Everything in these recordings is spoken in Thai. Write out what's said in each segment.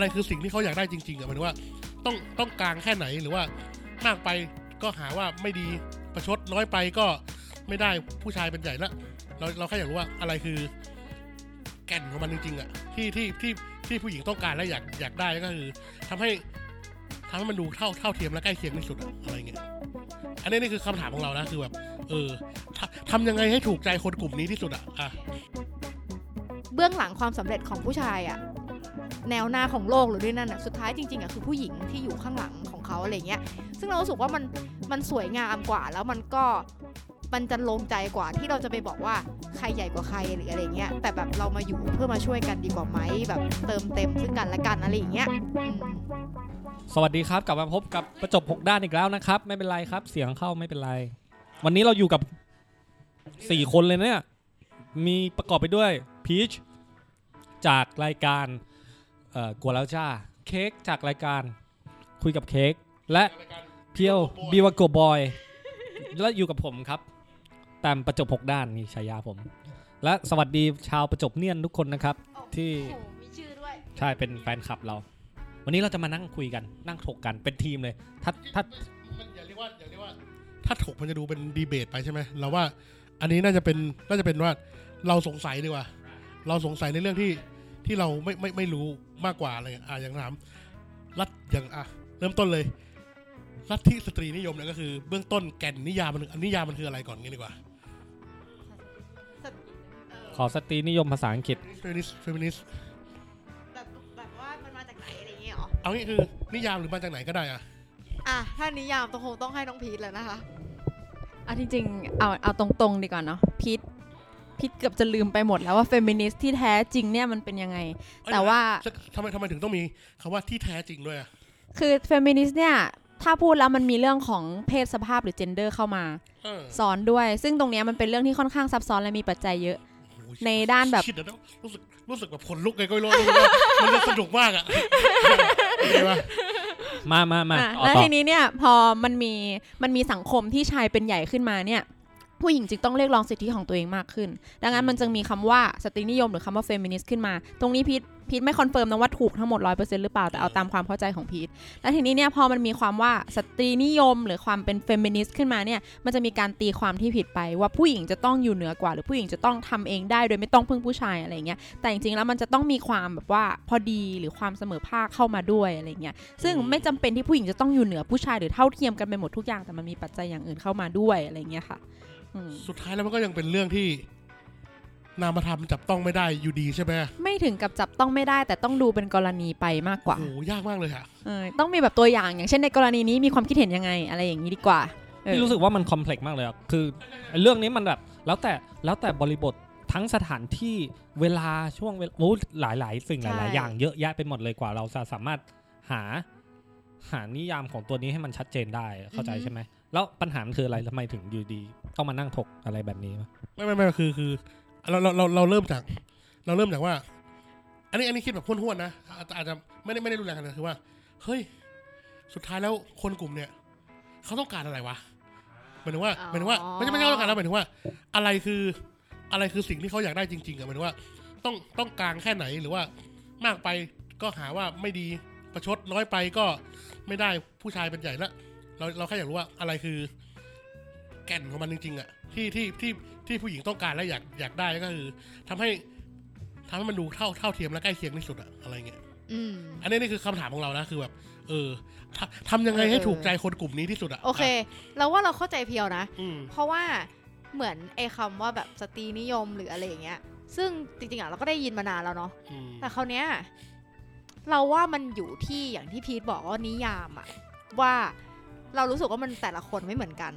อะไรคือสิ่งที่เขาอยากได้จริงๆอะหมายถึงว่าต้องต้องกลางแค่ไหนหรือว่ามากไปก็หาว่าไม่ดีประชดน้อยไปก็ไม่ได้ผู้ชายเป็นใหญ่ละเราเราแค่อยากรู้ว่าอะไรคือ แก่นของมันจริงๆอะที่ที่ที่ที่ผู้หญิงต้องการและอยากอยากได้ก็คือทำให้ทำให้มันดูเท่าเท่าเทียมและใกล้เคียงที่สุดอะอะไรเงี้ยอันนี้นี่คือคำถามของเรานะคือแบบ เออทำทำยังไงให้ถูกใจคนกลุ่มนี้ที่สุดอะอะเบื้องหลังความสำเร็จของผู้ชายอะ แนวหน้าของโลกหรือด้วยนั่นอะสุดท้ายจริงๆอะคือผู้หญิงที่อยู่ข้างหลังของเขาอะไรเงี้ย ซึ่งเราสึกว่ามันมันสวยงามกว่า แล้วมันก็มันจะลงใจกว่าที่เราจะไปบอกว่าใครใหญ่กว่าใครหรืออะไรเงี้ย แต่แบบเรามาอยู่เพื่อมาช่วยกันดีกว่าไหมแบบเติมเต็มซึ่งกันและกันอะไรอย่างเงี้ยสวัสดีครับกลับมาพบกับประจบหกด้านอีกแล้วนะครับ ไม่เป็นไรครับ เสียงเข้าไม่เป็นไร วันนี้เราอยู่กับสี่คนเลยเนี่ย มีประกอบไปด้วยพีชจากรายการ กัวแล้วจ้าเค้กจากรายการคุยกับเค้กและเพียวบีวาโกบอย และอยู่กับผมครับแตามประจบหกด้านนี่ฉายาผม และสวัสดีชาวประจบเนียนทุกคนนะครับ ที่โอ้โหมีชื่อด้วยใช่เป็นแฟนคลับเรา วันนี้เราจะมานั่งคุยกันนั่งถกกันเป็นทีมเลย ถ้าถ้ามันอย่าเรียกว่าอย่าเรียกว่า ถ้าถกมันจะดูเป็นดีเบตไปใช่ไหมเราว่า อันนี้น่าจะเป็นน่าจะเป็นว่าเราสงสัยดีกว่า เราสงสัยในเรื่องที่ ที่เราไม่ไม่ไม่รู้มากกว่าอะไรอย่างอะอย่างถามรัฐอย่างอะเริ่มต้นเลยลัทธิสตรีนิยมเนี่ยก็คือ เบื้องต้นแก่นนิยามมันนิยามมันคืออะไรก่อนงี้ดีกว่าขอสตรีนิยมภาษาอังกฤษ feminist feminist แบบแบบว่ามันมาจากไหนอะไรอย่างเงี้ยเหรอเอางี้คือนิยามหรือมาจากไหนก็ได้อะอะถ้านิยามต้องคงต้องให้น้องพีทแล้วนะคะอะที่จริงเอาเอาตรงๆดีกว่าเนาะพีท พีทเกือบจะลืมไปหมดแล้วว่าเฟมินิสต์ที่แท้จริงเนี่ยมันเป็นยังไง แต่ว่าทำไมทำไมถึงต้องมีคำว่าที่แท้จริงด้วยอะคือเฟมินิสต์เนี่ยถ้าพูดแล้วมันมีเรื่องของเพศสภาพหรือ gender เข้ามาเออซ้อนด้วย ซึ่งตรงเนี้ยมันเป็นเรื่องที่ค่อนข้างซับซ้อนและมีปัจจัยเยอะโอ้โหในด้านแบบคิดแล้วรู้สึกรู้สึกแบบขนลุกไงก็ไม่รู้รู้สึกว่ามันจะสนุกมากอะเข้าใจปะมามามาอะเอาแล้วต่อทีนี้เนี่ยพอมันมีมันมีสังคมที่ชายเป็นใหญ่ขึ้นมาเนี่ย ผู้หญิงจึงต้องเรียกร้องสิทธิของตัวเองมากขึ้น ดังนั้นมันจึงมีคำว่าสตรีนิยมหรือคำว่าเฟมินิสต์ขึ้นมา ตรงนี้พีทพีทไม่ confirm นะว่าถูกทั้งหมด100%หรือเปล่า แต่เอาตามความเข้าใจของพีทแล้วทีนี้เนี่ยพอมันมีความว่าสตรีนิยมหรือความเป็นเฟมินิสต์ขึ้นมาเนี่ย มันจะมีการตีความที่ผิดไปว่าผู้หญิงจะต้องอยู่เหนือกว่า หรือผู้หญิงจะต้องทำเองได้โดยไม่ต้องพึ่งผู้ชายอะไรอย่างเงี้ย แต่จริงๆแล้วมันจะต้องมีความแบบว่าพอดีหรือความเสมอภาคเข้ามาด้วยอะไรอย่างเงี้ย ซึ่งไม่จำเป็นที่ผู้หญิงจะต้องอยู่เหนือผู้ชายหรือเท่าเทียมกันไปหมดทุกอย่าง แต่มันมีปัจจัยอย่างอื่นเข้ามาด้วยอะไรอย่างเงี้ยค่ะอืม สุดท้ายแล้วมันก็ยังเป็นเรื่องที่นามธรรมจับต้องไม่ได้อยู่ดีใช่ไหมไม่ถึงกับจับต้องไม่ได้ แต่ต้องดูเป็นกรณีไปมากกว่าโอ้โหยากมากเลยอะเออต้องมีแบบตัวอย่างอย่างเช่นในกรณีนี้มีความคิดเห็นยังไง อะไรอย่างนี้ดีกว่าเออพี่รู้สึกว่ามันคอมเพล็กซ์มากเลยอะคือไอ้เรื่องนี้มันแบบแล้วแต่แล้วแต่บริบททั้งสถานที่เวลาช่วงเวลาโอ้หลายหลายๆสิ่งหลายๆอย่างเยอะแยะไปหมดเลยกว่าเราจะสามารถหาหานิยามของตัวนี้ให้มันชัดเจนได้เข้าใจใช่ไหม แล้วปัญหามันคืออะไรทำไมถึงอยู่ดีต้องมานั่งถกอะไรแบบนี้วะไม่ไม่ไม่คือคือเราเราเราเราเริ่มจาก เราเริ่มจากว่า อันนี้อันนี้คิดแบบห้วนๆนะอาจอาจจะไม่ได้ไม่ได้รุนแรงขนาดนั้นคือว่า เฮ้ย สุดท้ายแล้วคนกลุ่มเนี่ยเขาต้องการอะไรวะหมายถึงว่าอ๋อหมายถึงว่าไม่ใช่ไม่ใช่เขาต้องการแล้วหมายถึงว่า อะไรคืออะไรคือสิ่งที่เขาอยากได้จริงๆอะหมายถึงว่า ต้องต้องกลางแค่ไหนหรือว่ามากไปก็หาว่าไม่ดีประชดน้อยไปก็ไม่ได้ผู้ชายเป็นใหญ่ละ เราเราแค่อยากรู้ว่าอะไรคือ แก่นของมันจริงๆอะที่ที่ที่ที่ผู้หญิงต้องการและอยากอยากได้ก็คือทำให้ทำให้มันดูเท่าเท่าเทียมและใกล้เคียงที่สุดอะอะไรเงี้ยอืมอันนี้นี่คือคำถามของเรานะคือแบบ เออทำทำยังไงให้ถูกใจคนกลุ่มนี้ที่สุดอะโอเค เราว่าเราเข้าใจเพียวนะอืมเพราะว่าเหมือนไอ้คำว่าแบบสตรีนิยมหรืออะไรอย่างเงี้ย ซึ่งจริงๆอะเราก็ได้ยินมานานแล้วเนาะอืมแต่คราวเนี้ยเราว่ามันอยู่ที่อย่างที่พีทบอกว่านิยามอะว่า เรารู้สึกว่ามันแต่ละคนไม่เหมือนกัน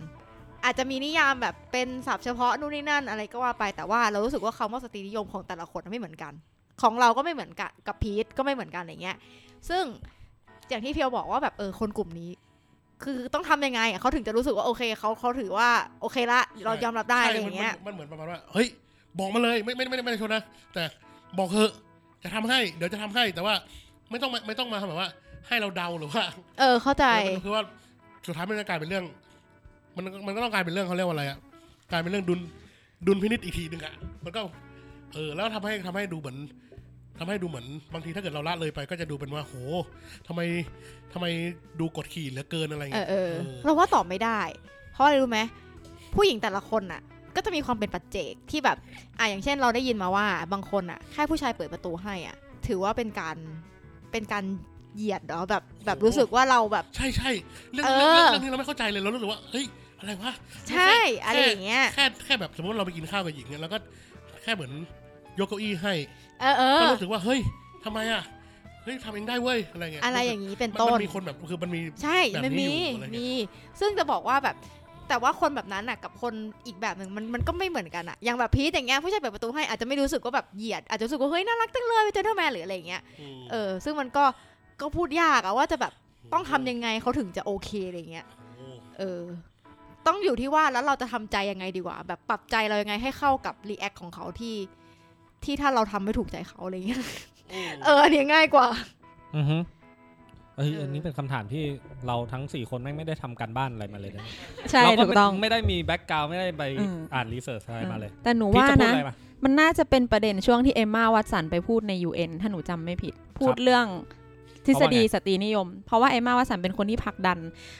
อาจจะมีนิยามแบบเป็นศัพท์เฉพาะนู่นนี่นั่นอะไรก็ว่าไปแต่ว่าเรารู้สึกว่าคำว่าสตรีนิยมของแต่ละคนไม่เหมือนกัน ของเราก็ไม่เหมือนกันกับพีทก็ไม่เหมือนกันอะไรเงี้ย ซึ่งอย่างที่เพียวบอกว่าแบบเออคนกลุ่มนี้ คือต้องทำยังไงอะเขาถึงจะรู้สึกว่าโอเคเขาเขาถือว่าโอเคละเรายอมรับได้อะไรอย่างเงี้ยใช่มันมันมันเหมือนประมาณว่าเฮ้ยบอกมาเลยไม่ไม่ไม่ไม่ไม่ได้ชนนะแต่บอกเถอะจะทำให้ เดี๋ยวจะทำให้แต่ว่าไม่ต้องมาไม่ต้องมาทำแบบว่า ให้เราเดาหรือว่า เออเข้าใจมันคือว่า สุดท้ายมันจะกลายเป็นเรื่อง มันมันก็ต้องกลายเป็นเรื่องเขาเรียกว่าอะไรอะกลายเป็นเรื่องดุลดุลพินิจอีกทีหนึ่งอะมันก็ เออ แล้วทำให้ทำให้ดูเหมือนทำให้ดูเหมือนบางทีถ้าเกิดเราละเลยไป ก็จะดูเป็นว่าโหทำไมทำไมดูกดขี่เหลือเกินอะไรเอเงี้อยเออเออเราว่าตอบไม่ได้ เพราะอะไรรู้ไหมผู้หญิงแต่ละคนน่ะก็จะมีความเป็นปัจเจกที่แบบอะอย่างเช่นเราได้ยินมาว่าบางคนอะแค่ผู้ชายเปิดประตูให้อะ ถือว่าเป็นการเป็นการ เหยียดเหรอแบบแบบรู้สึกว่าเราแบบ ใช่ใช่เรื่องเอเรื่องอเรื่องเรื่องนี้เราไม่เข้าใจเลยเรารู้สึกว่าเฮ้ยอะไรวะใช่อะไรอย่างเงี้ยแค่แค่แบบสมมติเราไปกินข้าวกับหญิงเนี่ยแล้วก็แค่เหมือนยกเก้าอี้ให้เออเอก็อรู้สึกว่าเฮ้ยทำไมอะเฮ้ยทำเองได้เว้ยอะไรเงี้ยอะไรอย่างนี้เป็นมันต้มันนมีคนแบบคือมันมีใช่แบบมันนี้มีอยู่อะไรเงี้ยมีซึ่งจะบอกว่าแบบแต่ว่าคนแบบนั้นน่ะกับคนอีกแบบหนึ่งมันมันก็ไม่เหมือนกันอะอย่างแบบพีทอย่างเงี้ยผู้ชายเปิดประตูให้อาจจะไม่รู้สึกว่าแบบเหยียดอาจจะรู้สึกว่าเฮ้ยน่ารักจังเลยไปเจอเท่าแมนหรืออะไรอย่างเงี้ยมเออซึ่งมันก็ ก็พูดยากอะว่าจะแบบต้องทำยังไงเขาถึงจะโอเคอะไรเงี้ยโอ้เออ ต้องอยู่ที่ว่าแล้วเราจะทำใจยังไงดีกว่า แบบปรับใจเรายังไงให้เข้ากับ react ของเขาที่ ที่ถ้าเราทำไม่ถูกใจเขาอะไรเงี้ย เอออันนี้ง่ายกว่า อือฮึเอ้ยเอออัอันนี้เป็นคำถามที่เราทั้งสี่คนแม่งไม่ได้ทำการบ้านอะไรมาเลยนะใช่เราก็ถูกต้องไม่ไม่ได้มี background ไม่ได้ไปอืมอ่าน research อะไรมาเลย แต่หนูพี่ว่าจะพูดนะอะไรมามันน่าจะเป็นประเด็นช่วงที่ Emma Watson ไปพูดใน UN ถ้าหนูจำไม่ผิด พูดเรื่อง ทฤษฎีสตรีนิยม เพราะว่า Emma Watson เป็นคนที่ผลักดัน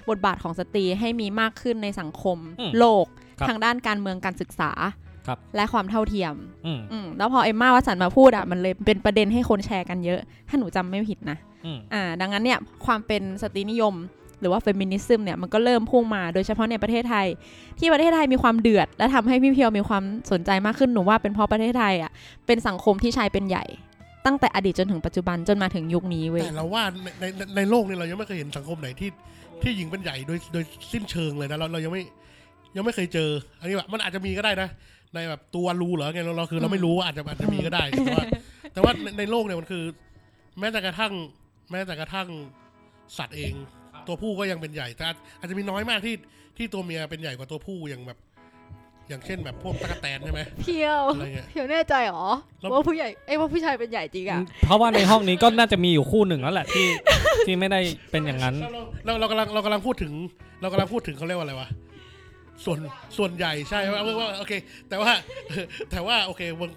บทบาทของสตรีให้มีมากขึ้นในสังคมอืมโลกครับทางด้านการเมืองการศึกษาครับและความเท่าเทียมอืมอืมแล้วพอ Emma Watson มาพูดอะมันเลยเป็นประเด็นให้คนแชร์กันเยอะ ถ้าหนูจำไม่ผิดนะอืมอ่า ดังนั้นเนี่ยความเป็นสตรีนิยม หรือว่า feminism เนี่ยมันก็เริ่มพุ่งมาโดยเฉพาะในประเทศไทย ที่ประเทศไทยมีความเดือด และทำให้พี่เพียวมีความสนใจมากขึ้นหนูว่าเป็นเพราะประเทศไทยอะเป็นสังคมที่ชายเป็นใหญ่ ตั้งแต่อดีตจนถึงปัจจุบันจนมาถึงยุคนี้เว้ยแต่เราว่าในในในโลกนี่ยเรายังไม่เคยเห็นสังคมไหนที่ที่หญิงเป็นใหญ่โดยโดยสิ้นเชิงเลยนะเราเรายังไม่ยังไม่เคยเจอ อันนี้แบบมันอาจจะมีก็ได้นะในแบบตัวรูเหรอไงเราเราคือเราไม่รู้อาจจะอาจจะมีก็ได้แต่ว่าแต่ว่าในในโลกเนี่ยมันคือ แม้แต่กระทั่ง แม้แต่กระทั่งสัตว์เอง ตัวผู้ก็ยังเป็นใหญ่แต่อาจอาจจะมีน้อยมากที่ที่ตัวเมียเป็นใหญ่กว่าตัวผู้อย่างแบบ อย่างเช่นแบบพวกตะกแตนใช่ไหมเพียวอะไรเงี้ย เพียวแน่ใจเหรอแล้วว่าผู้ใหญ่เอ้ยว่าผู้ชายเป็นใหญ่จริงอะเพราะว่าในห้องนี้ก็น่าจะมีอยู่คู่หนึ่งแล้วแหละที่ที่ไม่ได้เป็นอย่างนั้น เราเราเรากำลังเรากำลังพูดถึง เรากำลังพูดถึงเขาเรียกว่าอะไรวะส่วนส่วนใหญ่ใช่ว่าว่าว่าโอเค แต่ว่า แต่ว่าโอเควัน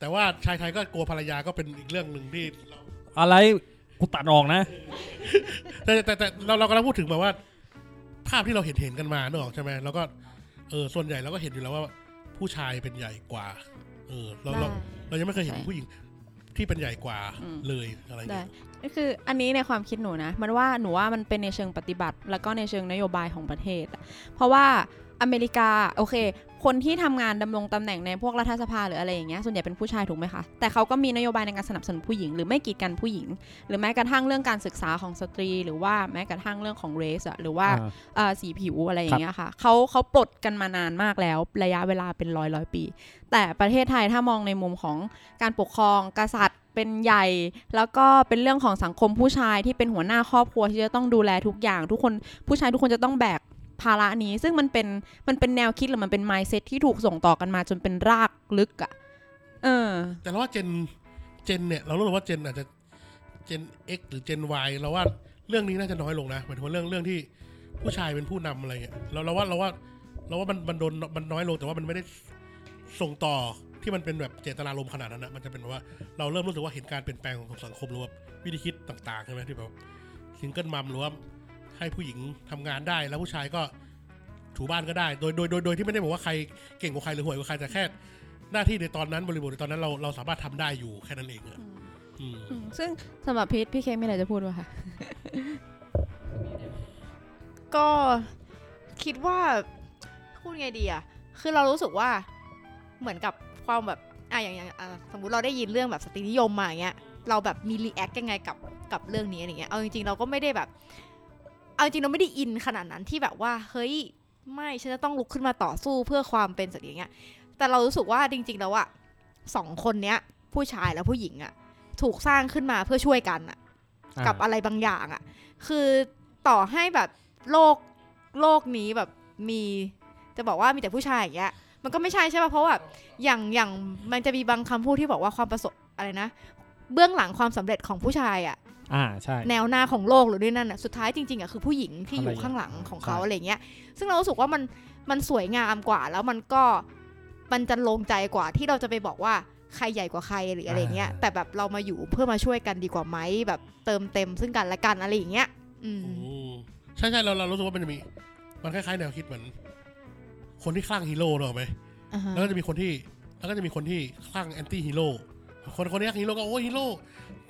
แต่ว่าชายไทยก็กลัวภรรยาก็เป็นอีกเรื่องหนึ่งที่เราอะไรกูตัดออกนะ แต่แต่แต่เราเรากำลังพูดถึงแบบว่า ภาพที่เราเห็นเห็นกันมาเนกอะใช่ไหมแล้วก็ เออส่วนใหญ่เราก็เห็นอยู่แล้วว่า ผู้ชายเป็นใหญ่กว่า เออเราเราเรายังไม่เคยเห็นใช่ผู้หญิงที่เป็นใหญ่กว่าอืมเลยอะไรได้เงี้ยก็คืออันนี้ในความคิดหนูนะ มันว่าหนูว่ามันเป็นในเชิงปฏิบัติ แล้วก็ในเชิงนโยบายของประเทศอะเพราะว่าอเมริกาโอเคคนที่ทำงานดำรงตำแหน่งในพวกรัฐสภาหรืออะไรอย่างเงี้ยส่วนใหญ่เป็นผู้ชายถูกไหมคะ แต่เขาก็มีนโยบายในการสนับสนุนผู้หญิง หรือไม่กีดกันผู้หญิง หรือแม้กระทั่งเรื่องการศึกษาของสตรี หรือว่าแม้กระทั่งเรื่องของเรสอะหรือว่าอ่าเอ่อสีผิวอะไรอย่างเงี้ยค่ะเขาเขาปลดกันมานานมากแล้วระยะเวลาเป็นร้อยร้อยปี แต่ประเทศไทยถ้ามองในมุมของการปกครองกษัตริย์เป็นใหญ่แล้วก็เป็นเรื่องของสังคมผู้ชายที่เป็นหัวหน้าครอบครัวที่จะต้องดูแลทุกอย่าง ทุกคนผู้ชายทุกคนจะต้องแบก ภาระนี้ ซึ่งมันเป็นมันเป็นแนวคิดหรือมันเป็น mindset ที่ถูกส่งต่อกันมาจนเป็นรากลึกอะเออ แต่เราว่าเจนเจนเนี่ย เรารู้สึกว่าเจนอาจจะเจน X หรือเจน Y เราว่าเรื่องนี้น่าจะน้อยลงนะหมายถึงว่าเรื่องเรื่องที่ผู้ชายเป็นผู้นำอะไรเงี้ยเราเราว่าเราว่าเราว่ามันมันโดนมันน้อยลงแต่ว่ามันไม่ได้ส่งต่อที่มันเป็นแบบเจตนารมณ์ขนาดนั้นนะมันจะเป็นแบบว่าเราเริ่มรู้สึกว่าเห็นการเปลี่ยนแปลงของสังคมหรือว่าวิธีคิดต่างๆใช่ไหมที่แบบซิงเกิลมัมหรือว่า ให้ผู้หญิงทำงานได้ แล้วผู้ชายก็ถูบ้านก็ได้ โดยโดยโดยโดยที่ไม่ได้บอกว่าใครเก่งกว่าใครหรือห่วยกว่าใครแต่แค่ หน้าที่ในตอนนั้นบริบทในตอนนั้นเราเราสามารถทำได้อยู่แค่นั้นเองอะอืมอืมซึ่งสำหรับพีทพี่เค้กมีอะไรจะพูดปะคะก็คิดว่าพูดไงดีอะคือเรารู้สึกว่าเหมือนกับความแบบอะอย่างอย่างอะสมมุติเราได้ยินเรื่องแบบสตรีนิยมมาอย่างเงี้ยเราแบบมี react ยังไงกับกับเรื่องนี้อะไรเงี้ย เอาจริงๆเราก็ไม่ได้แบบ เอาจริงๆเราไม่ได้อินขนาดนั้นที่แบบว่า เฮ้ย ไม่ฉันจะต้องลุกขึ้นมาต่อสู้เพื่อความเป็นสัตว์อย่างเงี้ย แต่เรารู้สึกว่าจริง ๆ แล้วอะสองคนเนี้ย ผู้ชายและผู้หญิงอะถูกสร้างขึ้นมาเพื่อช่วยกันอะอ่ากับอะไรบางอย่างอะคือต่อให้แบบโลกโลกนี้แบบมีจะบอกว่ามีแต่ผู้ชายอย่างเงี้ยมันก็ไม่ใช่ใช่ป่ะเพราะว่าอย่างอย่างมันจะมีบางคำพูดที่บอกว่าความประสบอะไรนะ เบื้องหลังความสำเร็จของผู้ชายอะ อ่าใช่แนวหน้าของโลกหรือด้วยนั่นอะสุดท้ายจริงๆอะคือผู้หญิงที่อยู่อะไรอย่างข้างหลังของเขาใช่อะไรเงี้ย ซึ่งเรารู้สึกว่ามันมันสวยงามกว่า แล้วมันก็มันจรรโลงใจกว่าที่เราจะไปบอกว่าใครใหญ่กว่าใครหรืออะไรเงี้ย แต่แบบเรามาอยู่เพื่อมาช่วยกันดีกว่าไหมแบบเติมเต็มซึ่งกันและกันอะไรอย่างเงี้ย อืมอืมใช่ใช่เราเรารู้สึกว่ามันจะมี มันคล้ายๆแนวคิดเหมือนคนที่คลั่งฮีโร่นึกออกไหมอ่าฮะแล้วก็จะมีคนที่แล้วก็จะมีคนที่คลั่ง anti-heroคนคนนี้ฮีโร่ก็โอ้ฮีโร่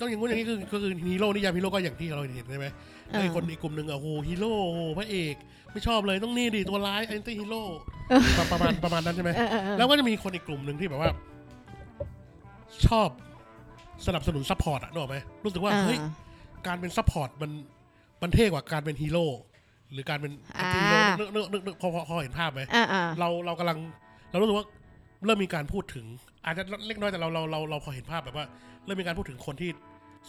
ต้องอย่างงู้นอย่างนี้คือก็คือฮีโร่นิยามฮีโร่ก็อย่างที่เราเห็นใช่ไหมเออ ไอ้คนอีกกลุ่มหนึ่งอะโอ้โหฮีโร่โอ้โหพระเอก ไม่ชอบเลยต้องนี่ดิตัวร้าย anti-hero ประมาณประมาณนั้นใช่ไหม เออเออเออแล้วก็จะมีคนอีกกลุ่มหนึ่งที่แบบว่า ชอบสนับสนุน support อะนึกออกไหมรู้สึกว่าเฮ้ย การเป็น support มันมันเท่กว่าการเป็นฮีโร่หรือการเป็น anti-hero นึกนึกนึกนึกพอพอพอเห็นภาพไหมอ่าอ่าเราเรากำลัง เรารู้สึกว่า เริ่มมีการพูดถึง อาจจะเล็กน้อยแต่เราเราเราเราพอเห็นภาพแบบว่า เริ่มมีการพูดถึงคนที่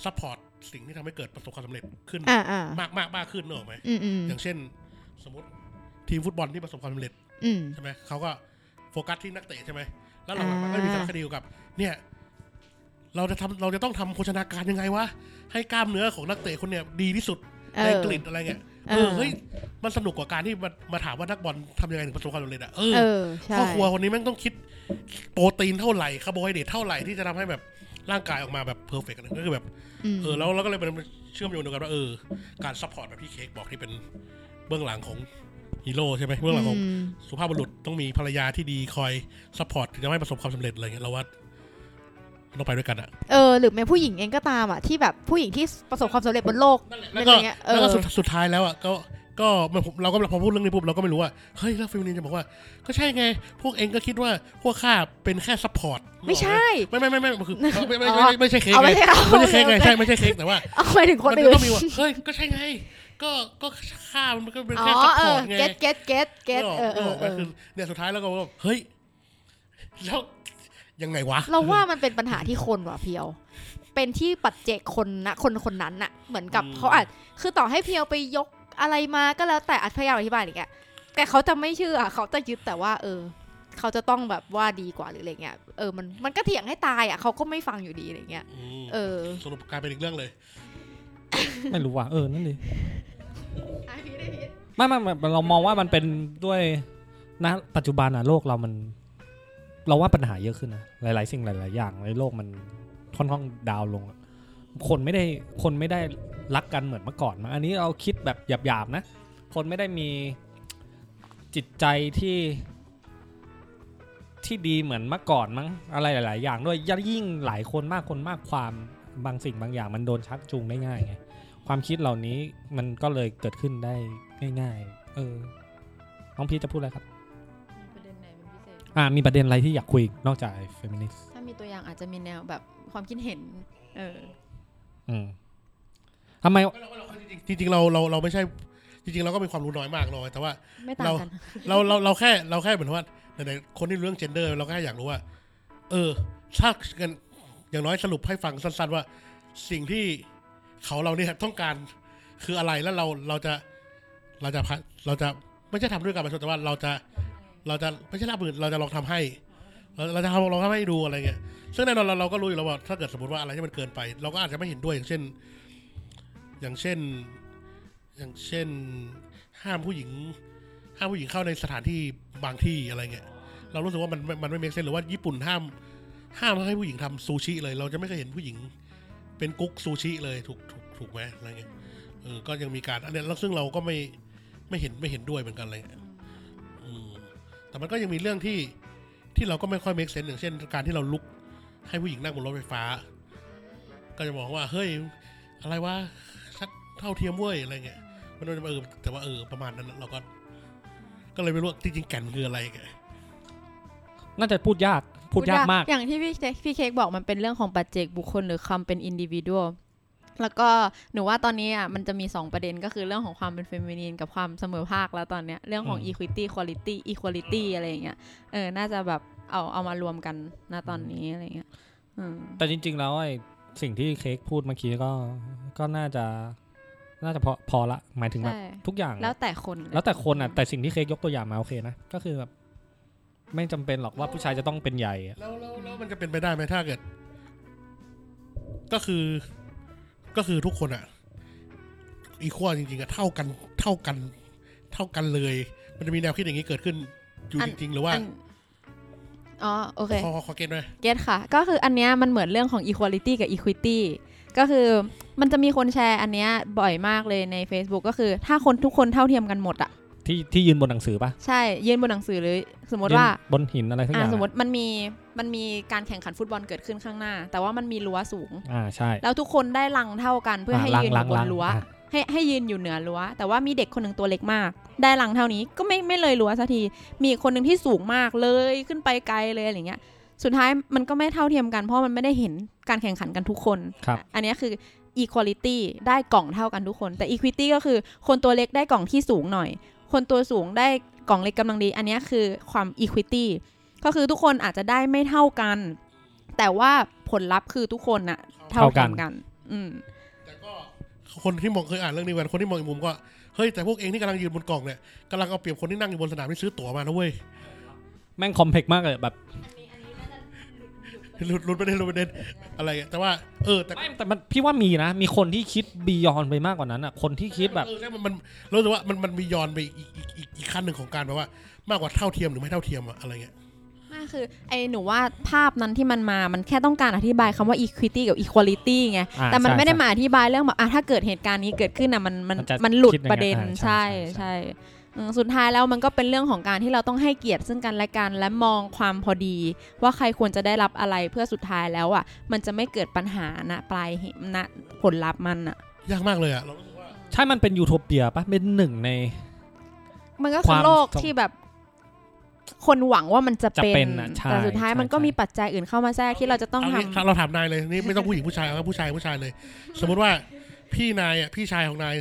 support สิ่งที่ทำให้เกิดประสบความสำเร็จขึ้นอ่าอ่ามากมากมากขึ้นนึกออกไหมอืมอืมอย่างเช่น สมมติทีมฟุตบอลที่ประสบความสำเร็จอืมใช่ไหมเขาก็โฟกัสที่นักเตะใช่ไหมแล้วหลังๆมันก็มีสารคดีเกี่ยวกับ เนี่ย เราจะทำเราจะต้องทำโภชนาการยังไงวะให้กล้ามเนื้อของนักเตะคนเนี่ยดีที่สุดเอในออังกฤษอะไรเงี้ย เอเอออเฮ้ยมันสนุกกว่าการที่มามาถามว่านักบอลทำยังไงถึงประสบความสำเร็จอะเออเออใช่พ่อครัวคนนี้แม่งต้องคิดโปรตีนเท่าไหร่คาร์โบไฮเดรตเท่าไหร่ที่จะทำให้แบบร่างกายออกมาแบบ perfect ก็คือแบบมเออแล้วเราก็เลยเป็นเชื่อมโยงเดียวกันว่าเออการ support แบบที่เค้กบอกที่เป็นเบื้องหลังของฮีโร่ใช่ไหมเบื้องหลังของมสุภาพบุรุษต้องมีภรรยาที่ดีคอย support ถึงจะให้ประสบความสำเร็จอะไรเงี้ยเราว่า ต้องไปด้วยกันอะเออหรือแม้ผู้หญิงเองก็ตามอะที่แบบผู้หญิงที่ประสบความสำเร็จบนโลกแล้วก็อะไรเงี้ยเออแล้วก็สุดสุดท้ายแล้วอะก็ก็มันผมเราก็พอพูดเรื่องนี้ปุ๊บเราก็ไม่รู้ว่าเฮ้ยแล้วฟิลนินจะบอกว่า ก็ใช่ไง พวกเองก็คิดว่าพวกข้าเป็นแค่ซัพพอร์ตไม่ใช่ ไม่ไม่ไม่ไม่คือไม่ไม่อ๋ไม่อไม่ไม่ใช่เค้กเอาไงไม่ใช่เขาไม่ใช่เค้กไงโอใช่ไม่ใช่เค้กแต่ว่าเอาไปถึงคนมันอื่นก็มีว่าเฮ้ยก็ใช่ไง ก็ก็ข้ามันก็เป็นอ๋อแค่ซัพเอพออร์ตไงเก็ตเก็ตเก็ตเก็ตนึกเออเออออกเอไหมอคือเนี่ยสุดท้ายเราก็ว่าเฮ้ยแล้ว ยังไงวะ เราว่ามันเป็นปัญหาที่คนว่ะเพียว เป็นที่ปัจเจกคนนะคนคนนั้นน่ะ เหมือนกับอืมเขาอาจคือต่อให้เพียวไปยกอะไรมาก็แล้วแต่อัธยาศัยอธิบายอย่างเงี้ยแต่เขาจะไม่เชื่อเขาจะยึดแต่ว่า เออ เขาจะต้องแบบว่าดีกว่าหรืออะไรเงี้ยเออมันมันก็เถียงให้ตายอะเขาก็ไม่ฟังอยู่ดีอะไรเงี้ยอืมเออสรุปกลายเป็นอีกเรื่องเลย ไม่รู้ว่ะเออนั่นดิไม่ไม่ไม่เรามองว่ามันเป็นด้วยนะปัจจุบันอะโลกเรามัน เราว่าปัญหาเยอะขึ้นนะหลาย ๆ สิ่งหลาย ๆ อย่างในโลกมันค่อนข้างดาวลง คนไม่ได้คนไม่ได้รักกันเหมือนเมื่อก่อนมั้งอันนี้เราคิดแบบหยาบ ๆ นะ คนไม่ได้มีจิตใจที่ที่ดีเหมือนเมื่อก่อนมั้งอะไรหลาย ๆ อย่างด้วยยิ่งหลายคนมากคนมากความบางสิ่งบางอย่างมันโดนชักจูงได้ง่ายไงความคิดเหล่านี้มันก็เลยเกิดขึ้นได้ง่าย ๆ เออน้องพีจะพูดอะไรครับ อ่อ่ามีประเด็นอะไรที่อยากคุยอีกนอกจากเฟมินิสต์ถ้ามีตัวอย่างอาจจะมีแนวแบบความคิดเห็น เออ อืมทำไม จริงๆจริงๆเราเราเราไม่ใช่ จริงๆเราก็มีความรู้น้อยมากน้อยแต่ว่า ไม่ต่างกัน เราเราเราแค่เราแค่เหมือนว่าในๆคนที่รู้เรื่อง gender เราแค่อยากรู้ว่า เออ ถ้ากันอย่างน้อยสรุปให้ฟังสั้นๆว่า สิ่งที่เขาเราเนี่ยต้องการคืออะไรแล้วเราเราจะเราจะพะเราจะไม่ใช่ทำด้วยการประชดแต่ว่าเราจะ เราจะไม่ใช่รับมือเราจะลองทำให้เราเราจะทำลองทำให้ดูอะไรเงี้ยซึ่งแน่นอนเราเราก็รู้อยู่แล้วว่าถ้าเกิดสมมติว่าอะไรที่มันเกินไป เราก็อาจจะไม่เห็นด้วยอย่างเช่น อย่างเช่น อย่างเช่น ห้ามผู้หญิง ห้ามผู้หญิงเข้าในสถานที่บางที่อะไรเงี้ยเรารู้สึกว่ามันมันไม่เมกเซนหรือว่าญี่ปุ่นห้าม ห้ามให้ผู้หญิงทำซูชิเลย เราจะไม่เคยเห็นผู้หญิงเป็นกุ๊กซูชิเลยถูกถูกถูกไหมอะไรเงี้ยเออก็ยังมีการอันนี้แล้วซึ่งเราก็ไม่ไม่เห็นไม่เห็นด้วยเหมือนกันอะไรเลย แต่มันก็ยังมีเรื่องที่ที่เราก็ไม่ค่อยเมกเซนอย่างเช่น การที่เราลุกให้ผู้หญิงนั่งบนรถไฟฟ้า ก็จะบอกว่าเฮ้ยอะไรวะชัดเท่าเทียมเว้ยอะไรเงี้ยมันก็จะเออแต่ว่าเออประมาณนั้นเราก็ก็เลยไม่รู้ว่าจริงๆแก่นคืออะไรแกน่าจะพูดยากพูดยากมาก อย่างที่พี่เค้กพี่เค้กบอกมันเป็นเรื่องของปัจเจกบุคคลหรือคำเป็นอินดิวิ u a l แล้วก็หนูว่าตอนนี้อะมันจะมี 2 ประเด็นก็คือเรื่องของความเป็น feminine กับความเสมอภาคแล้วตอนเนี้ยเรื่องของอืม equity quality equality อะไรอย่างเงี้ยเออน่าจะแบบเอาเอามารวมกันนะตอนนี้อะไรเงี้ยอืมแต่จริง ๆ แล้วไอ้สิ่งที่เค้กพูดเมื่อกี้ก็ก็น่าจะน่าจะพอพอละหมายถึงแบบใช่ทุกอย่างแล้วแต่คน แล้วแต่คนอะแต่สิ่งที่เค้กยกตัวอย่างมาโอเคนะก็คือแบบไม่จำเป็นหรอกว่าผู้ชายจะต้องเป็นใหญ่อะแล้วแล้วแล้วมันจะเป็นไปได้ไหมถ้าเกิด ก็คือ ก็คือทุกคนอะอีควอจริงๆอะเท่ากันเท่ากัน เท่ากันเลย มันจะมีแนวคิดอย่างนี้เกิดขึ้นอยู่จริงๆหรือว่าอันอ๋อโอเคขอขอขอเก็ตไหมเก็ตค่ะ ก็คืออันเนี้ยมันเหมือนเรื่องของ equality กับ equity ก็คือมันจะมีคนแชร์อันเนี้ยบ่อยมากเลยใน Facebook ก็คือถ้าคนทุกคนเท่าเทียมกันหมดอะ ที่ที่ยืนบนหนังสือปะใช่ยืนบนหนังสือหรือสมมติว่ายืนบนหินอะไรทั้งออ่าย่างสมมอะติมันมีมันมีการแข่งขันฟุตบอลเกิดขึ้นข้างหน้า แต่ว่ามันมีรั้วสูงอ่าใช่ แล้วทุกคนได้ลังเท่ากันเพื่อให้ลังยืนอลังยู่บลันงรั้วอะให้ให้ยืนอยู่เหนือรั้ว แต่ว่ามีเด็กคนหนึ่งตัวเล็กมาก ได้ลังเท่านี้ก็ไม่ไม่เลยรั้วสักที มีอีกคนหนึ่งที่สูงมากเลยขึ้นไปไกลเลยอะไรเงี้ย สุดท้ายมันก็ไม่เท่าเทียมกันเพราะมันไม่ได้เห็นการแข่งขันกันทุกคนครับอันเนี้ยคือ equality ได้กล่องเท่ากันทุกคน แต่ equity ก็คือคนตัวเล็กได้กล่องที่สูงหน่อย คนตัวสูงได้กล่องเล็กกำลังดี อันเนี้ยคือความ equity ก็คือทุกคนอาจจะได้ไม่เท่ากัน แต่ว่าผลลัพธ์คือทุกคนน่ะเท่าเท่ากักันนกัน อืมแต่ก็คนที่มองเคยอ่านเรื่องนี้วันคนที่มองอีกมุมก็เฮ้ยแต่พวกเองที่กำลังยืนบนกล่องเนี่ยกำลังเอาเปรียบคนที่นั่งอยู่บนสนามที่ซื้อตั๋วมานะเว้ยแม่งคอมเพล็กซ์มากเลยแบบ หลุดหลุดประเด็นหลุดประเด็นอะไรอะแต่ว่า เออแต่ไม่แต่มันพี่ว่ามีนะ มีคนที่คิดบียอนไปมากกว่านั้นอะ คนที่คิดแบบ เออใช่มันมันรู้สึกว่ามันมันมีย้อนไปอีกอีกอีกอีกขั้นหนึ่งของการแบบว่า มากกว่าเท่าเทียมหรือไม่เท่าเทียมอะอะไรเงี้ย ไม่คือไอ้หนูว่าภาพนั้นที่มันมา มันแค่ต้องการอธิบายคำว่า equity กับ equality ไง อ่าแต่มันใช่ไม่ได้ใช่มาอธิบายเรื่องแบบอะถ้าเกิดเหตุการณ์นี้เกิดขึ้นอะมันมันมันจะมันหลุดคิดยังไงประเด็นอ่าใช่ใช่ใช่ใช่อืม สุดท้ายแล้วมันก็เป็นเรื่องของการที่เราต้องให้เกียรติซึ่งกันและกันและมองความพอดี ว่าใครควรจะได้รับอะไรเพื่อสุดท้ายแล้วอะ มันจะไม่เกิดปัญหานะปลายเหตุนะผลลัพธ์มันอะ ยากมากเลยอะเรารู้สึกว่าใช่มันเป็นยูโทเปียปะเป็นหนึ่งใน มันก็คคือวามโลกต้องที่แบบคนหวังว่ามันจะจะเป็นเป็นน่ะใช่แต่สุดท้ายใช่มันก็ใช่มีปัจจัยอื่นเข้ามาแทรกที่เราจะต้องเอาทำงี้เราถามนายเลยนี่ไม่ต้องผู้หญิงผู้ชายเอาผู้ชายผู้ชายเลย สมมติว่าพี่นายอะพี่ชายของนาย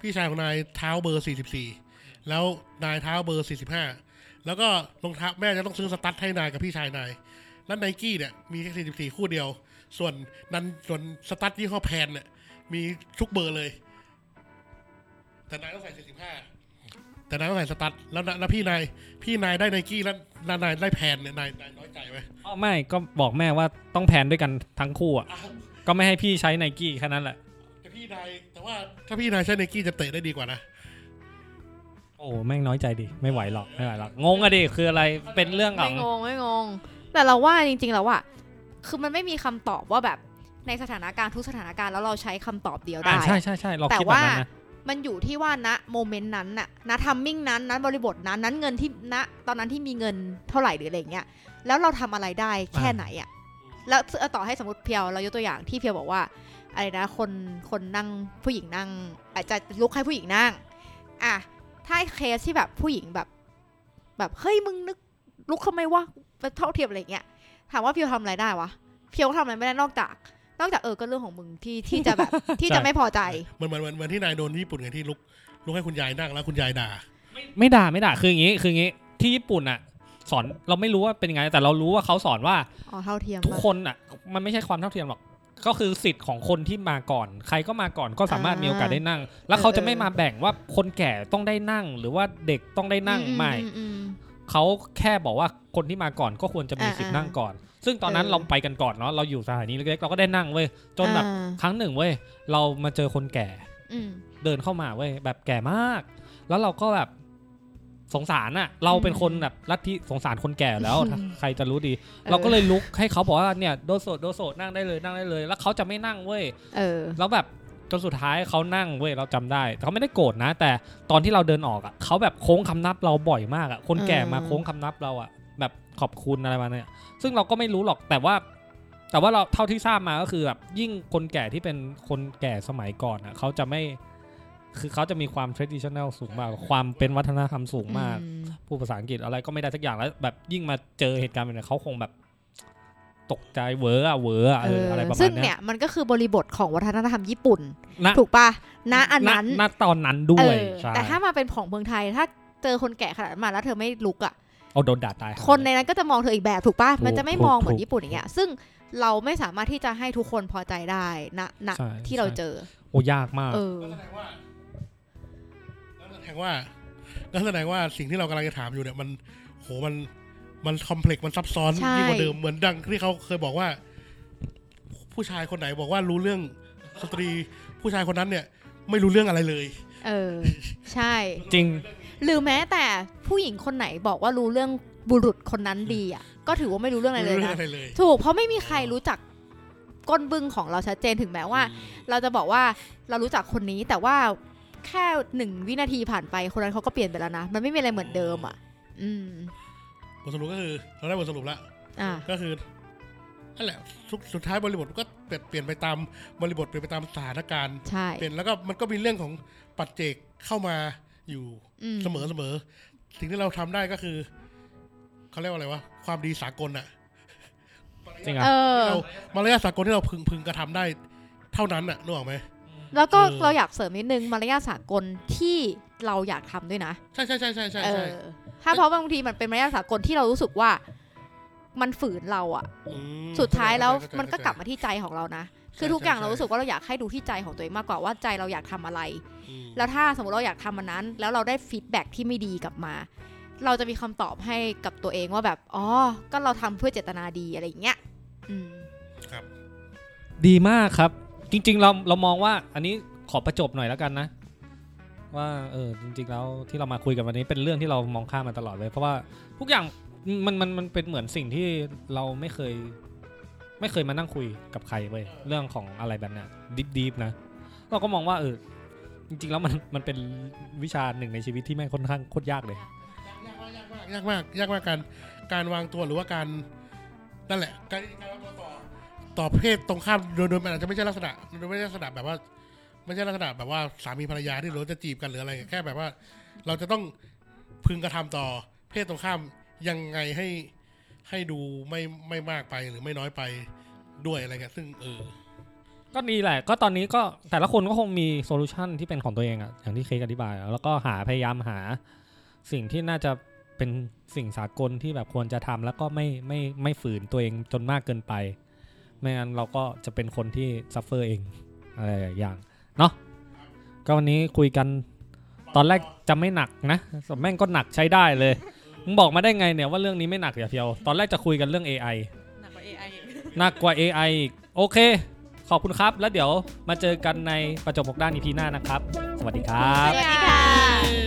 พี่ชายของนายเท้าเบอร์สี่สิบสี่ แล้วนายเท้าเบอร์สี่สิบห้าแล้วก็รองเท้าแม่จะต้องซื้อสตั๊ดให้นายกับพี่ชายนาย แล้วไนกี้เนี่ยมีแค่สี่สิบสี่คู่เดียว ส่วนนั้นส่วนสตั๊ดยี่ห้อแพนเนี่ยมีทุกเบอร์เลย แต่นายต้องใส่สี่สิบห้าแต่นายต้องใส่สตั๊ดแล้วนะแล้วพี่นายพี่นายได้ไนกี้แล้วแล้วนายได้แพนเนี่ยนายนายน้อยใจไหมอ๋อไม่ก็บอกแม่ว่าต้องแพนด้วยกันทั้งคู่อะอ้าวก็ไม่ให้พี่ใช้ไนกี้แค่นั้นแหละแต่พี่นายแต่ว่าถ้าพี่นายใช้ไนกี้จะเตะได้ดีกว่านะ โอ้แม่งน้อยใจดิไม่ไหวหรอกไม่ไหวหรอกงงอะดิคืออะไรเป็นเรื่องขอไม่งงงไม่งง แต่เราว่าจริงๆแล้วอะคือมันไม่มีคำตอบว่าแบบในสถานการณ์ทุกสถานการณ์แล้วเราใช้คำตอบเดียวได้อ่าใช่ใช่ใช่เราแต่คิดแบบว่านั้นนะมันอยู่ที่ว่าณโมเมนต์นั้นน่ะณทัมมิ่งนั้นนั้นบริบทนั้นนั้นเงินที่ณตอนนั้นที่มีเงินเท่าไหร่หรืออะไรเงี้ยแล้วเราทำอะไรได้แค่ไหนอะแล้วเอาต่อให้สมมติเพียวเรายกตัวอย่างที่เพียวบอกว่าอะไรนะคนคนนั่งผู้หญิงนั่งอาจจะลุกให้ผู้หญิงนั่งอะ ถ้าเคสที่แบบผู้หญิงแบบ แบบเฮ้ยมึงนึกลุกทำไมวะเป็นเท่าเทียมอะไรเงี้ยถามว่าเพียวทำอะไรได้วะเพียวก็ทำอะไรไม่ได้นอกจาก นอกจากเออก็เรื่องของมึงที่ที่จะแบบที่จะไม่พอใจเหมือนเหมือนเหมือนเหมือนที่นายโดนที่ญี่ปุ่นไงที่ลุกลุกให้คุณยายนั่งแล้วคุณยายด่า ไม่ด่าไม่ด่าคืออย่างงี้คืออย่างงี้ที่ญี่ปุ่นอะ สอนเราไม่รู้ว่าเป็นยังไงแต่เรารู้ว่าเขาสอนว่าอ๋อเท่าเทียมทุกปะคนอะ มันไม่ใช่ความเท่าเทียมหรอก ก็คือสิทธิ์ของคนที่มาก่อน ใครก็มาก่อนก็สามารถอ่ามีมีโอกาสได้นั่ง แล้วเขาจะไม่มาแบ่งว่าคนแก่ต้องได้นั่ง หรือว่าเด็กต้องได้นั่งอืไม่อือืมเขาแค่บอกว่าคนที่มาก่อนก็ควรจะมีอ่าสิทธิ์อ่านั่งก่อน ซึ่งตอนนั้นเออเราไปกันก่อนเนาะเราอยู่สถานีเล็กๆเราก็ได้นั่งเว้ยจนแบบอ่าครั้งหนึ่งเว้ยเรามาเจอคนแก่อืมเดินเข้ามาเว้ยแบบแก่มาก แล้วเราก็แบบ สงสารอะเราเป็นคนแบบลัทธิสงสารคนแก่แล้วอืมถ้าใครจะรู้ดีออเราก็เลยลุกให้เขาบอกว่าเนี่ยโดโซโดโซนั่งได้เลยนั่งได้เลย แล้วเขาจะไม่นั่งเว้ยเออแล้วแบบจนสุดท้ายเขานั่งเว้ยเราจำได้แต่เขาไม่ได้โกรธนะ แต่ตอนที่เราเดินออกอะเขาแบบโค้งคำนับเราบ่อยมากอะคนแก่มาเออโค้งคำนับเราอะแบบขอบคุณอะไรมาเนี่ย ซึ่งเราก็ไม่รู้หรอกแต่ว่า แต่ว่าเราเท่าที่ทราบมาก็คือแบบยิ่งคนแก่ที่เป็นคนแก่สมัยก่อนอะเขาจะไม่ คือเขาจะมีความ traditional สูงมาก ความเป็นวัฒนธรรมสูงมากอืพูดภาษาอังกฤษอะไรก็ไม่ได้สักอย่างแล้ว แบบยิ่งมาเจอเหตุการณ์แบบนี้เขาคงแบบตกใจเหวออะเหวออะเอออะไรประมาซึ่ณงเนี้เนี่ยยมันก็คือบริบทของวัฒนธรรมญี่ปุ่นณถูกปะณอันนั้นณณตอนนั้นด้เอวยอใช่แต่ถ้ามาเป็นของเมืองไทยถ้าเจอคนแก่ขนาดนั้นมาแล้วเธอไม่ลุกอะเอาโดนด่าตาย คนในนั้นก็จะมองเธออีกแบบถูกปะถูกมันจะไม่ถูกมองเหมือนถูกญี่ปุ่นอย่างเงี้ย ซึ่งเราไม่สามารถที่จะให้ทุกคนพอใจได้ณณใช่ที่เราใช่เจอ โอ้ยากมากเออก็แสดงว่าก็ แสดงว่าก็แสดงว่าสิ่งที่เรากำลังจะถามอยู่เนี่ยมันโหมันมันคอมเพล็กซ์มันซับซ้อนใช่ยิ่งกว่าเดิมเหมือนดังที่เขาเคยบอกว่า ผู้ชายคนไหนบอกว่ารู้เรื่องสตรีผู้ชายคนนั้นเนี่ย ไม่รู้เรื่องอะไรเลย เออ ใช่ จริง หรือแม้แต่ผู้หญิงคนไหนบอกว่ารู้เรื่องบุรุษคนนั้นดีอะ ก็ถือว่าไม่รู้เรื่องอะไรไม่เลยรู้เรื่องนะอะไรเลยถูกเพราะไม่มีใครรู้จักก้นบึ้งของเราชัดเจนถึงแม้ว่า เราจะบอกว่าเรารู้จักคนนี้แต่ว่า แค่หนึ่งวินาทีผ่านไปคนนั้นเขาก็เปลี่ยนไปแล้วนะ มันไม่มีอะไรเหมือนเดิมอะ อืมบทสรุปก็คือ เราได้บทสรุปแล้วอ่าก็คือนั่นแหละสุดสุดท้ายบริบทก็เปลี่ยนเปลี่ยนไปตามบริบทเปลี่ยนไปตามสถานการณ์ใช่เปลี่ยนแล้วก็มันก็มีเรื่องของปัจเจกเข้ามาอยู่อืมเสมอเสมอสิ่งที่เราทำได้ก็คือเขาเรียกว่าอะไรวะความดีสากลอะจริงเออะอเรามารยาทสากลที่เราพึงพึงกระทำได้ เท่านั้นอะนึกออกไหม แล้วก็เออเราอยากเสริมนิดนึงมารยาทสากลที่เราอยากทำด้วยนะ ใช่ใช่ใช่ใช่ใช่เอใช่อถ้าเพราะบางทีมันเป็นมารยาทสากลที่เรารู้สึกว่ามันฝืนเราอะมสุดท้ายแล้วเข้าใจมันก็กลับมาที่ใจของเรานะ คือทุกอย่างเรารู้สึกว่าเราอยากให้ดูที่ใจของตัวเองมากกว่าว่าใจเราอยากทำอะไรอืมแล้วถ้าสมมติเราอยากทำมันนั้น แล้วเราได้ feedback ที่ไม่ดีกลับมา เราจะมีคำตอบให้กับตัวเองว่าแบบ อ๋อ ก็เราทำเพื่อเจตนาดีอะไรอย่างเงี้ย อืม ครับ ดีมากครับ จริง ๆ เราเรามองว่า อันนี้ขอประจบหน่อยแล้วกันนะ ว่าเออจริง ๆ แล้วที่เรามาคุยกันวันนี้เป็นเรื่องที่เรามองข้ามมาตลอดเลย เพราะว่าทุกอย่างมันมันมันเป็นเหมือนสิ่งที่เราไม่เคย ไม่เคยมานั่งคุยกับใครเว้ยเรื่องของอะไรแบบเนี้ยดิฟดีฟนะ เราก็มองว่าเออจริง ๆ แล้วมันมันเป็นวิชาหนึ่งในชีวิตที่แม่งค่อนข้างโคตรยากเลยยากมากยากมากการการวางตัวหรือว่าการนั่นแหละการการวางตัว ต่อเพศตรงข้ามโดยโดยมันอาจจะไม่ใช่ลักษณะโดยไม่ใช่ลักษณะแบบว่าไม่ใช่ลักษณะแบบว่าสามีภรรยาที่เราจะจีบกันหรืออะไรแค่แบบว่า เราจะต้องพึงกระทำต่อเพศตรงข้ามยังไงให้ให้ดูไม่ไม่มากไปหรือไม่น้อยไปด้วยอะไรเงี้ยซึ่งเออก็ดีแหละ ก็ตอนนี้ก็แต่ละคนก็คงมี solution ที่เป็นของตัวเองอะอย่างที่เค้กอธิบาย แล้วก็หาพยายามหาสิ่งที่น่าจะเป็นสิ่งสากลที่แบบควรจะทำแล้วก็ไม่ไม่ไม่ฝืนตัวเองจนมากเกินไป ไม่งั้นเราก็จะเป็นคนที่ suffer เองอะไรอย่างเนาะก็วันนี้คุยกันตอนแรกจะไม่หนักนะแต่แม่งก็หนักใช้ได้เลยมึงบอกมาได้ไงเนี่ยว่าเรื่องนี้ไม่หนักอย่าเพียว ตอนแรกจะคุยกันเรื่อง AI หนักกว่า AI อีกหนักกว่า AI อีกโอเค ขอบคุณครับ แล้วเดี๋ยวมาเจอกันในประจบหกด้านอีพีหน้านะครับ สวัสดีครับ สวัสดีค่ะ